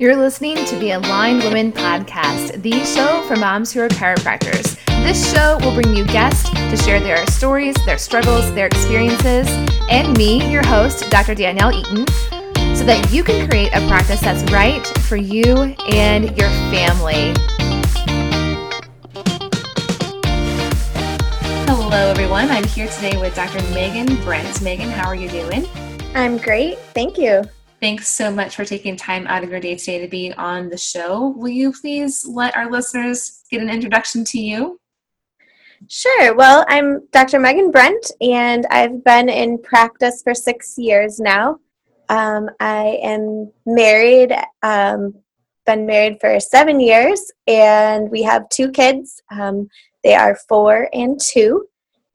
You're listening to the Aligned Women Podcast, the show for moms who are chiropractors. This show will bring you guests to share their stories, their struggles, their experiences, and me, your host, Dr. Danielle Eaton, so that you can create a practice that's right for you and your family. Hello, everyone. I'm here today with Dr. Meaghan Brent. Meaghan, how are you doing? I'm great. Thank you. Thanks so much for taking time out of your day today to be on the show. Will you please let our listeners get an introduction to you? Sure. Well, I'm Dr. Meaghan Brent, and I've been in practice for six years now. Um, I am married, um, been married for seven years, and we have two kids. Um, they are four and two.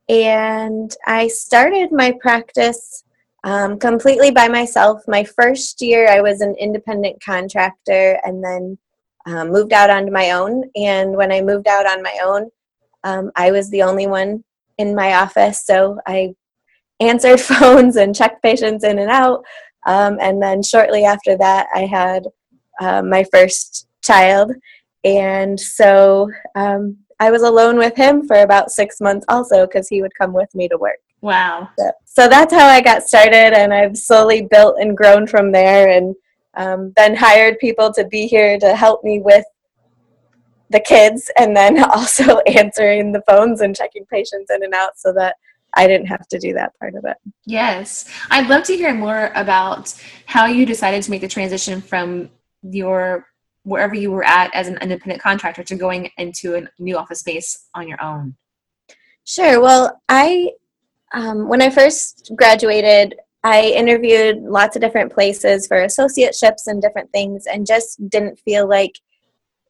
And I started my practice um, completely by myself. My first year, I was an independent contractor and then um, moved out onto my own. And when I moved out on my own, um, I was the only one in my office. So I answered phones and checked patients in and out. Um, and then shortly after that, I had uh, my first child. And so um, I was alone with him for about six months also because he would come with me to work. Wow. So, so, that's how I got started, and I've slowly built and grown from there, and um, then hired people to be here to help me with the kids, and then also answering the phones and checking patients in and out so that I didn't have to do that part of it. Yes. I'd love to hear more about how you decided to make the transition from your wherever you were at as an independent contractor to going into a new office space on your own. Sure. Well, I um, when I first graduated, I interviewed lots of different places for associateships and different things, and just didn't feel like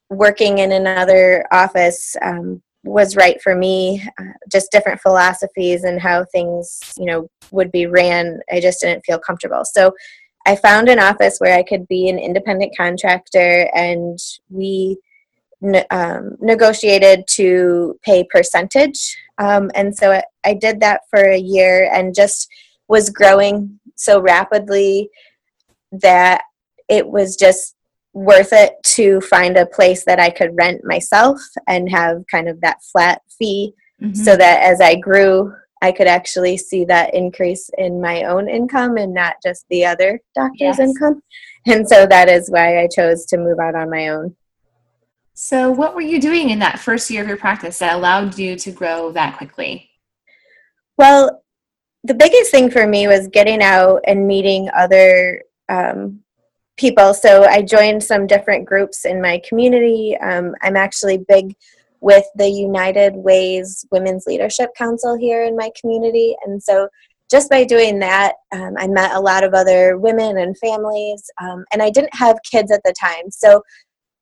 working in another office um, was right for me. Uh, just different philosophies and how things, you know, would be ran. I just didn't feel comfortable. So I found an office where I could be an independent contractor, and we um, negotiated to pay percentage. Um, and so I, I did that for a year and just was growing so rapidly that it was just worth it to find a place that I could rent myself and have kind of that flat fee mm-hmm. so that as I grew, I could actually see that increase in my own income and not just the other doctor's yes. income. And so that is why I chose to move out on my own. So, what were you doing in that first year of your practice that allowed you to grow that quickly? Well, the biggest thing for me was getting out and meeting other um, people. So, I joined some different groups in my community. Um, I'm actually big with the United Ways Women's Leadership Council here in my community. And so, just by doing that, um, I met a lot of other women and families. Um, and I didn't have kids at the time. So,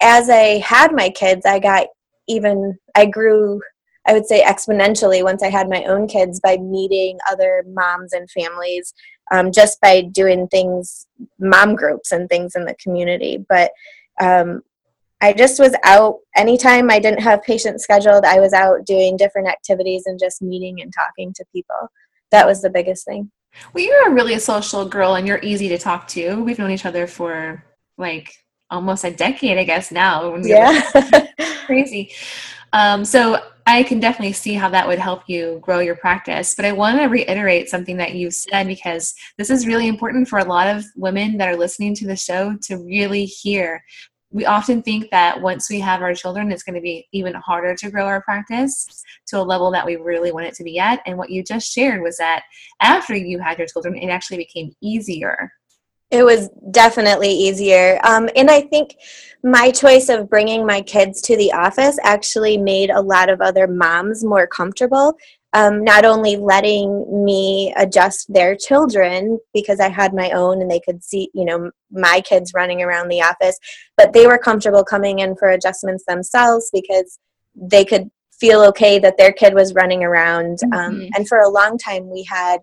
as I had my kids, I got even, I grew, I would say exponentially once I had my own kids by meeting other moms and families um, just by doing things, mom groups and things in the community. But um, I just was out anytime I didn't have patients scheduled, I was out doing different activities and just meeting and talking to people. That was the biggest thing. Well, you're a really social girl and you're easy to talk to. We've known each other for like almost a decade, I guess now. Yeah, crazy. Um, so I can definitely see how that would help you grow your practice. But I want to reiterate something that you said because this is really important for a lot of women that are listening to the show to really hear. We often think that once we have our children, it's going to be even harder to grow our practice to a level that we really want it to be at. And what you just shared was that after you had your children, it actually became easier it was definitely easier. Um, and I think my choice of bringing my kids to the office actually made a lot of other moms more comfortable. Um, not only letting me adjust their children because I had my own and they could see, you know, my kids running around the office, but they were comfortable coming in for adjustments themselves because they could feel okay that their kid was running around. Um, mm-hmm. and for a long time, we had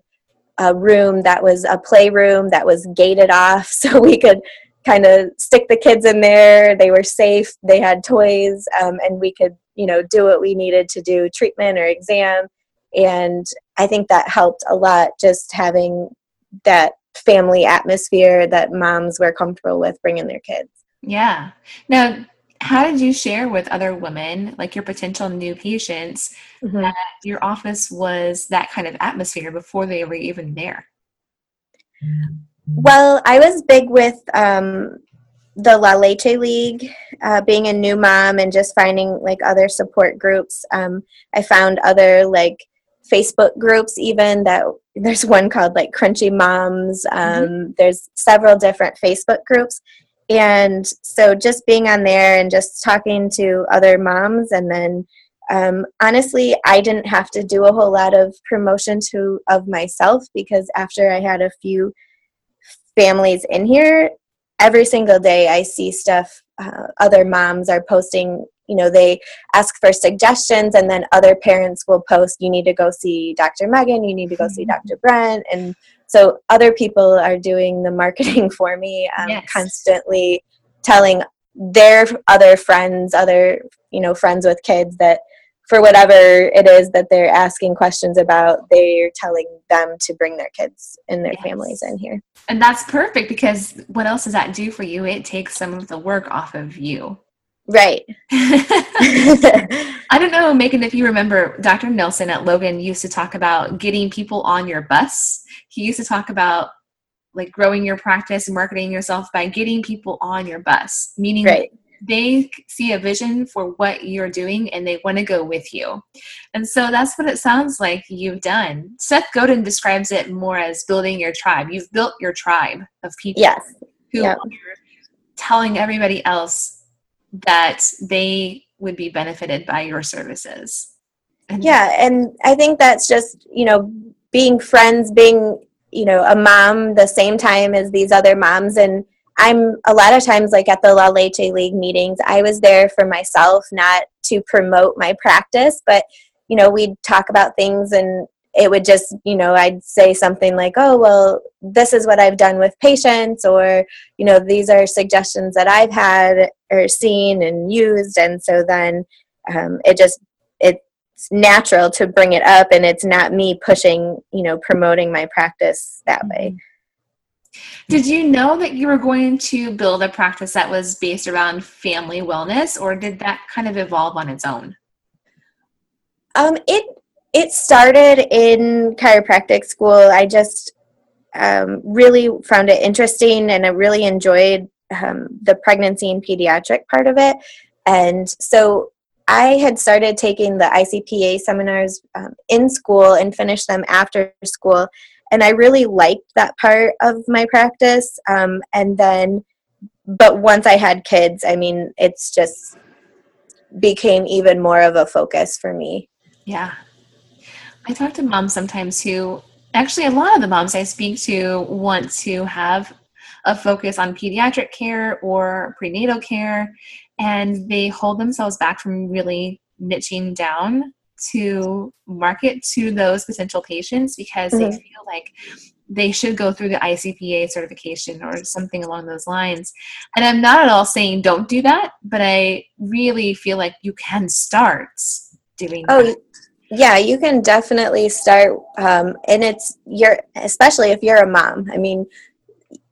a room that was a playroom that was gated off so we could kind of stick the kids in there. They were safe. They had toys um, and we could you know do what we needed to do treatment or exam. And i think that helped a lot just having that family atmosphere that moms were comfortable with bringing their kids. Yeah. Now, how did you share with other women, like your potential new patients, mm-hmm. that your office was that kind of atmosphere before they were even there? Well, I was big with um, the La Leche League, uh, being a new mom and just finding like other support groups. Um, I found other like Facebook groups, even that there's one called like Crunchy Moms. Mm-hmm. Um, mm-hmm. There's several different Facebook groups. And so just being on there and just talking to other moms and then um, honestly, I didn't have to do a whole lot of promotion to of myself because after I had a few families in here, every single day I see stuff. Uh, other moms are posting. You know, they ask for suggestions, and then other parents will post, "You need to go see Dr. Meaghan. You need to go see mm-hmm. Dr. Brent." And so, other people are doing the marketing for me, um, yes. constantly telling their other friends, other you know, friends with kids that for whatever it is that they're asking questions about, they're telling them to bring their kids and their yes. families in here. And that's perfect because what else does that do for you? It takes some of the work off of you. Right. I don't know, Meaghan, if you remember, Dr. Nelson at Logan used to talk about getting people on your bus. He used to talk about like growing your practice and marketing yourself by getting people on your bus, meaning right they see a vision for what you're doing and they want to go with you. And so that's what it sounds like you've done. Seth Godin describes it more as building your tribe. You've built your tribe of people yes. who yep. are telling everybody else that they would be benefited by your services. And yeah, and I think that's just, you know, being friends, being, you know, a mom the same time as these other moms. And I'm a lot of times like at the La Leche League meetings, I was there for myself, not to promote my practice, but you know, we'd talk about things and it would just, you know, I'd say something like, oh, well, this is what I've done with patients, or, you know, these are suggestions that I've had or seen and used. And so then um, it just, it's natural to bring it up and it's not me pushing, you know, promoting my practice that way. Did you know that you were going to build a practice that was based around family wellness, or did that kind of evolve on its own? Um, it it started in chiropractic school. I just um, really found it interesting, and I really enjoyed um, the pregnancy and pediatric part of it. And so I had started taking the ICPA seminars um, in school and finished them after school and I really liked that part of my practice. Um, and then, but once I had kids, I mean, it's just became even more of a focus for me. Yeah. I talk to moms sometimes who, actually, a lot of the moms I speak to want to have a focus on pediatric care or prenatal care, and they hold themselves back from really niching down to market to those potential patients because mm-hmm. they feel like they should go through the ICPA certification or something along those lines. And I'm not at all saying don't do that, but I really feel like you can start doing oh, that. Yeah, you can definitely start, um, and it's you're especially if you're a mom. I mean,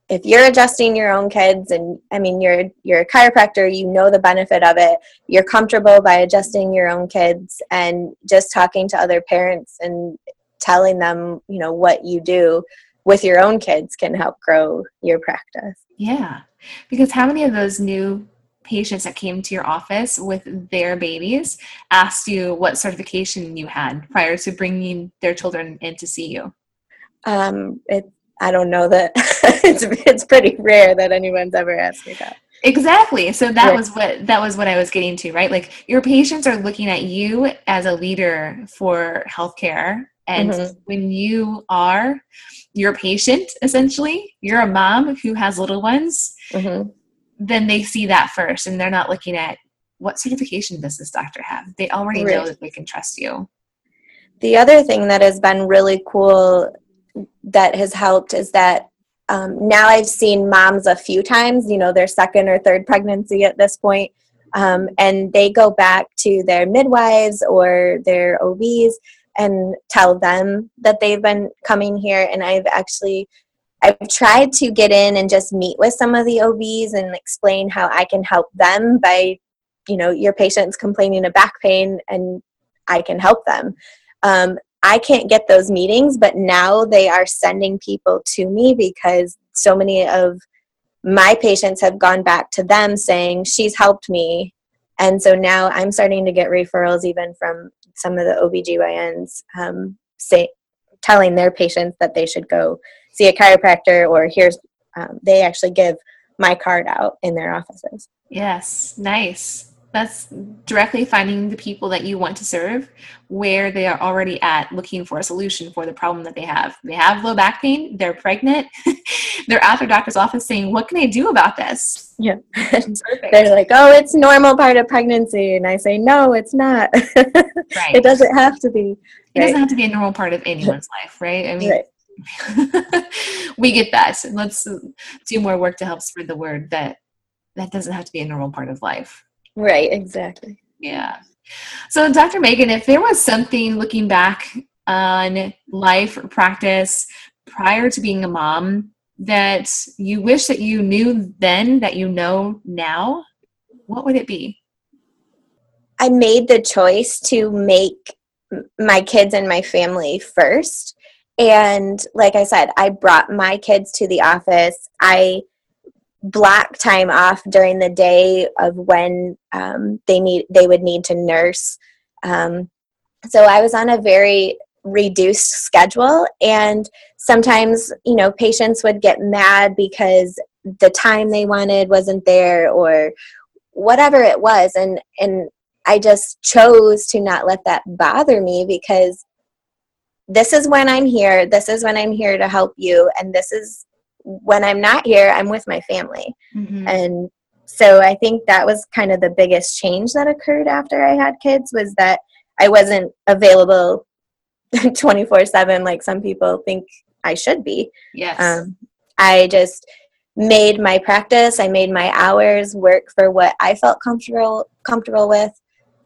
if you're adjusting your own kids and i mean you're you're a chiropractor you know the benefit of it. You're comfortable by adjusting your own kids and just talking to other parents and telling them you know what you do with your own kids can help grow your practice. Yeah. Because how many of those new patients that came to your office with their babies asked you what certification you had prior to bringing their children in to see you? Um, it, I don't know that it's it's pretty rare that anyone's ever asked me that. Exactly. So that was what that was what I was getting to, right? Like your patients are looking at you as a leader for healthcare and mm-hmm. when you are your patient essentially, you're a mom who has little ones, mm-hmm. then they see that first and they're not looking at what certification does this doctor have? They already right. know that they can trust you. The other thing that has been really cool that has helped is that um, now I've seen moms a few times, you know, their second or third pregnancy at this point, um, and they go back to their midwives or their OBs and tell them that they've been coming here. And I've actually I've tried to get in and just meet with some of the OBs and explain how I can help them by, you know, your patient's complaining of back pain and I can help them. Um, I can't get those meetings, but now they are sending people to me because so many of my patients have gone back to them saying, She's helped me. And so now I'm starting to get referrals even from some of the OBGYNs um, say, telling their patients that they should go see a chiropractor or here's um, they actually give my card out in their offices yes nice that's directly finding the people that you want to serve where they are already at looking for a solution for the problem that they have they have low back pain they're pregnant they're at their doctor's office saying what can i do about this yeah they're like oh it's normal part of pregnancy and i say no it's not right. it doesn't have to be it right. doesn't have to be a normal part of anyone's life right i mean right. we get that. Let's do more work to help spread the word that that doesn't have to be a normal part of life. Right, exactly. Yeah. So, Dr. Meaghan, if there was something looking back on life or practice prior to being a mom that you wish that you knew then that you know now, what would it be? I made the choice to make my kids and my family first and like I said, I brought my kids to the office. I block time off during the day of when um, they need they would need to nurse. Um, so I was on a very reduced schedule, and sometimes you know patients would get mad because the time they wanted wasn't there or whatever it was, and and I just chose to not let that bother me because this is when I'm here, this is when I'm here to help you, and this is when I'm not here, I'm with my family. Mm-hmm. And so I think that was kind of the biggest change that occurred after I had kids was that I wasn't available 24 7 like some people think I should be. Yes. Um, I just made my practice, I made my hours work for what I felt comfortable comfortable with.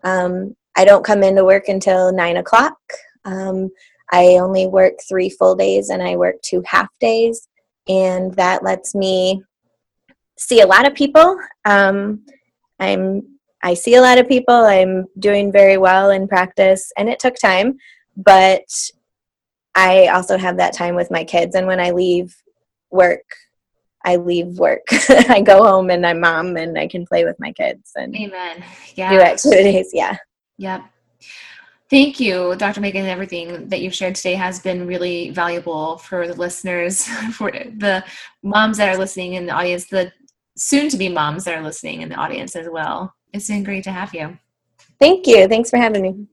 Um, I don't come into work until nine o'clock. Um, I only work three full days and I work two half days, and that lets me see a lot of people. Um, I'm I see a lot of people. I'm doing very well in practice, and it took time, but I also have that time with my kids. And when I leave work, I leave work. I go home and I'm mom, and I can play with my kids and Amen. Yeah. do activities. Yeah. Yep. Thank you, Dr. Meaghan. Everything that you've shared today has been really valuable for the listeners, for the moms that are listening in the audience, the soon to be moms that are listening in the audience as well. It's been great to have you. Thank you. Thanks for having me.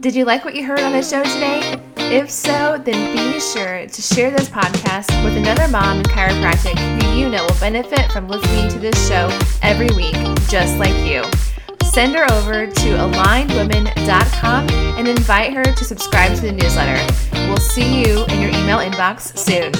Did you like what you heard on the show today? If so, then be sure to share this podcast with another mom in chiropractic who you know will benefit from listening to this show every week, just like you send her over to alignedwomen.com and invite her to subscribe to the newsletter. We'll see you in your email inbox soon.